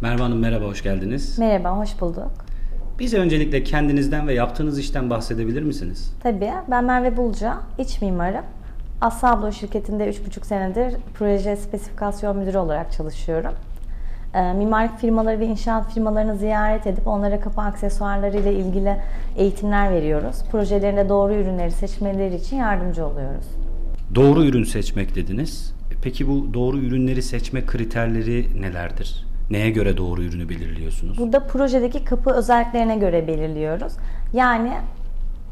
Merve Hanım merhaba, hoş geldiniz. Merhaba, hoş bulduk. Bize öncelikle kendinizden ve yaptığınız işten bahsedebilir misiniz? Tabii, ben Merve Bulca, iç mimarım. Asablo şirketinde 3,5 senedir proje spesifikasyon müdürü olarak çalışıyorum. E, mimarlık firmaları ve inşaat firmalarını ziyaret edip onlara kapı aksesuarları ile ilgili eğitimler veriyoruz. Projelerinde doğru ürünleri seçmeleri için yardımcı oluyoruz. Doğru ürün seçmek dediniz. Peki bu doğru ürünleri seçme kriterleri nelerdir? Neye göre doğru ürünü belirliyorsunuz? Burada projedeki kapı özelliklerine göre belirliyoruz. Yani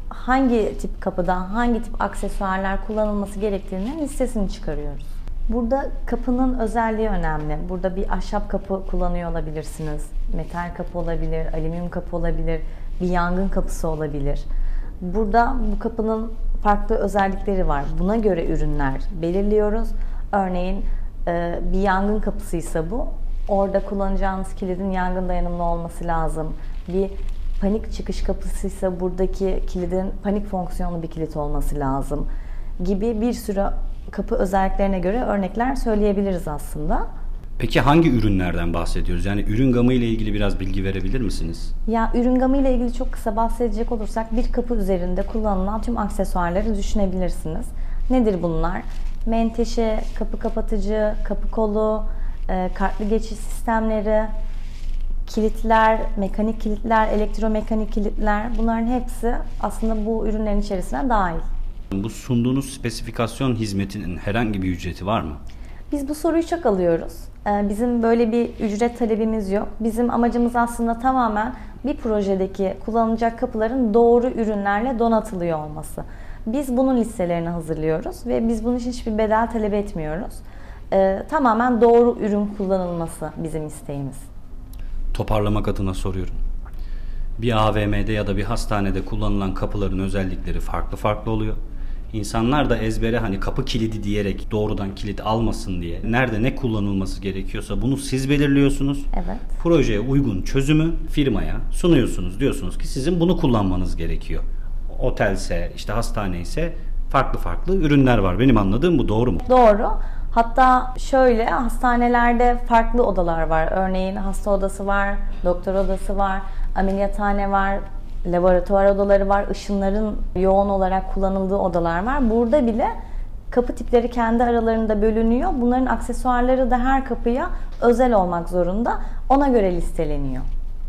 hangi tip kapıda hangi tip aksesuarlar kullanılması gerektiğinin listesini çıkarıyoruz. Burada kapının özelliği önemli. Burada bir ahşap kapı kullanıyor olabilirsiniz. Metal kapı olabilir, alüminyum kapı olabilir, bir yangın kapısı olabilir. Burada bu kapının farklı özellikleri var. Buna göre ürünler belirliyoruz. Örneğin e, bir yangın kapısıysa bu, orada kullanacağınız kilidin yangın dayanımlı olması lazım. Bir panik çıkış kapısıysa buradaki kilidin panik fonksiyonlu bir kilit olması lazım gibi bir sürü kapı özelliklerine göre örnekler söyleyebiliriz aslında. Peki hangi ürünlerden bahsediyoruz? Yani ürün gamı ile ilgili biraz bilgi verebilir misiniz? Ya ürün gamı ile ilgili çok kısa bahsedecek olursak bir kapı üzerinde kullanılan tüm aksesuarları düşünebilirsiniz. Nedir bunlar? Menteşe, kapı kapatıcı, kapı kolu, e, kartlı geçiş sistemleri, kilitler, mekanik kilitler, elektromekanik kilitler bunların hepsi aslında bu ürünlerin içerisine dahil. Bu sunduğunuz spesifikasyon hizmetinin herhangi bir ücreti var mı? Biz bu soruyu çok alıyoruz. Ee, bizim böyle bir ücret talebimiz yok. Bizim amacımız aslında tamamen bir projedeki kullanılacak kapıların doğru ürünlerle donatılıyor olması. Biz bunun listelerini hazırlıyoruz ve biz bunun için hiçbir bedel talep etmiyoruz. Ee, tamamen doğru ürün kullanılması bizim isteğimiz. Toparlamak adına soruyorum. Bir AVM'de ya da bir hastanede kullanılan kapıların özellikleri farklı farklı oluyor. İnsanlar da ezbere hani kapı kilidi diyerek doğrudan kilit almasın diye nerede ne kullanılması gerekiyorsa bunu siz belirliyorsunuz. Evet. Projeye uygun çözümü firmaya sunuyorsunuz. Diyorsunuz ki sizin bunu kullanmanız gerekiyor. Otelse, işte hastane ise farklı farklı ürünler var. Benim anladığım bu doğru mu? Doğru. Hatta şöyle hastanelerde farklı odalar var. Örneğin hasta odası var, doktor odası var, ameliyathane var, laboratuvar odaları var, ışınların yoğun olarak kullanıldığı odalar var. Burada bile kapı tipleri kendi aralarında bölünüyor. Bunların aksesuarları da her kapıya özel olmak zorunda. Ona göre listeleniyor.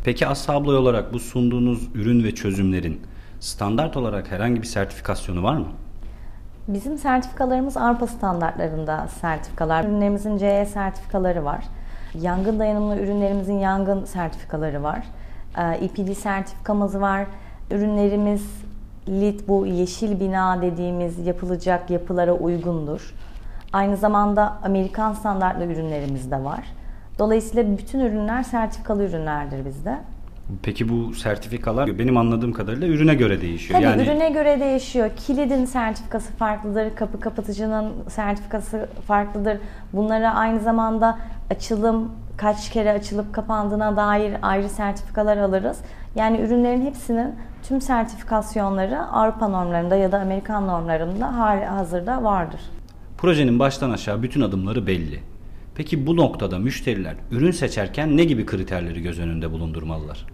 Peki Asabloy olarak bu sunduğunuz ürün ve çözümlerin standart olarak herhangi bir sertifikasyonu var mı? Bizim sertifikalarımız Avrupa standartlarında sertifikalar. Ürünlerimizin CE sertifikaları var. Yangın dayanımlı ürünlerimizin yangın sertifikaları var. EPD sertifikamız var. Ürünlerimiz LEED bu yeşil bina dediğimiz yapılacak yapılara uygundur. Aynı zamanda Amerikan standartlı ürünlerimiz de var. Dolayısıyla bütün ürünler sertifikalı ürünlerdir bizde. Peki bu sertifikalar benim anladığım kadarıyla ürüne göre değişiyor. Tabii yani ürüne göre değişiyor. Kilidin sertifikası farklıdır, kapı kapatıcının sertifikası farklıdır. Bunlara aynı zamanda açılım, kaç kere açılıp kapandığına dair ayrı sertifikalar alırız. Yani ürünlerin hepsinin tüm sertifikasyonları Avrupa normlarında ya da Amerikan normlarında hali hazırda vardır. projenin baştan aşağı bütün adımları belli. Peki bu noktada müşteriler ürün seçerken ne gibi kriterleri göz önünde bulundurmalılar?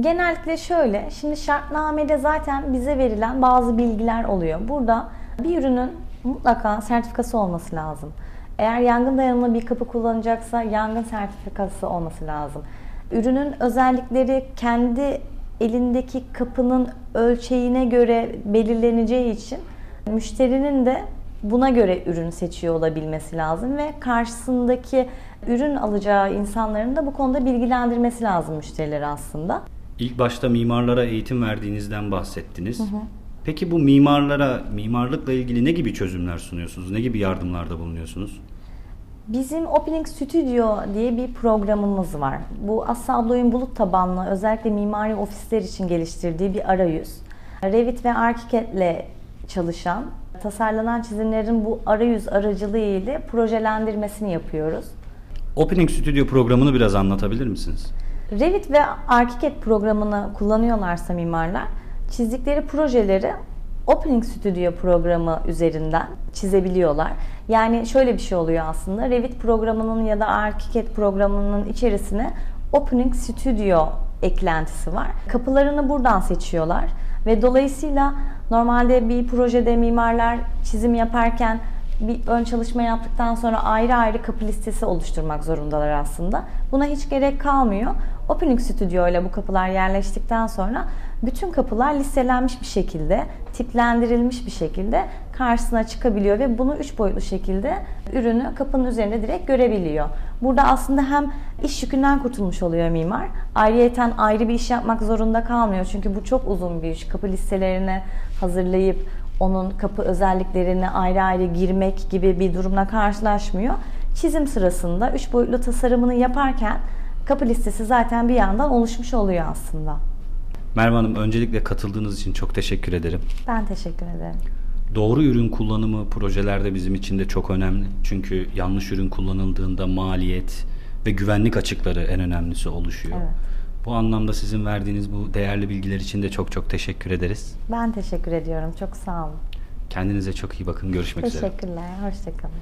Genellikle şöyle, şimdi şartnamede zaten bize verilen bazı bilgiler oluyor. Burada bir ürünün mutlaka sertifikası olması lazım. Eğer yangın dayanımlı bir kapı kullanacaksa yangın sertifikası olması lazım. Ürünün özellikleri kendi elindeki kapının ölçeğine göre belirleneceği için müşterinin de buna göre ürün seçiyor olabilmesi lazım ve karşısındaki ürün alacağı insanların da bu konuda bilgilendirmesi lazım müşterileri aslında. İlk başta mimarlara eğitim verdiğinizden bahsettiniz. Peki bu mimarlara mimarlıkla ilgili ne gibi çözümler sunuyorsunuz? Ne gibi yardımlarda bulunuyorsunuz? Bizim Opening Studio diye bir programımız var. Bu Aslı Abloy'un bulut tabanlı özellikle mimari ofisler için geliştirdiği bir arayüz. Revit ve ArchiCAD ile çalışan, tasarlanan çizimlerin bu arayüz aracılığı ile projelendirmesini yapıyoruz. Opening Studio programını biraz anlatabilir misiniz? Revit ve ArchiCAD programını kullanıyorlarsa mimarlar çizdikleri projeleri Opening Studio programı üzerinden çizebiliyorlar. Yani şöyle bir şey oluyor aslında. Revit programının ya da ArchiCAD programının içerisine Opening Studio eklentisi var. Kapılarını buradan seçiyorlar ve dolayısıyla normalde bir projede mimarlar çizim yaparken bir ön çalışma yaptıktan sonra ayrı ayrı kapı listesi oluşturmak zorundalar aslında. Buna hiç gerek kalmıyor. Opening Studio ile bu kapılar yerleştikten sonra bütün kapılar listelenmiş bir şekilde, tiplendirilmiş bir şekilde karşısına çıkabiliyor ve bunu üç boyutlu şekilde ürünü kapının üzerinde direkt görebiliyor. Burada aslında hem iş yükünden kurtulmuş oluyor mimar. Ayrıyeten ayrı bir iş yapmak zorunda kalmıyor. Çünkü bu çok uzun bir iş. Kapı listelerini hazırlayıp onun kapı özelliklerini ayrı ayrı girmek gibi bir durumla karşılaşmıyor. Çizim sırasında üç boyutlu tasarımını yaparken kapı listesi zaten bir yandan oluşmuş oluyor aslında. Merve Hanım öncelikle katıldığınız için çok teşekkür ederim. Ben teşekkür ederim. Doğru ürün kullanımı projelerde bizim için de çok önemli. Çünkü yanlış ürün kullanıldığında maliyet ve güvenlik açıkları en önemlisi oluşuyor. Evet. Bu anlamda sizin verdiğiniz bu değerli bilgiler için de çok çok teşekkür ederiz. Ben teşekkür ediyorum. Çok sağ olun. Kendinize çok iyi bakın. Görüşmek üzere. Teşekkürler. Hoşçakalın.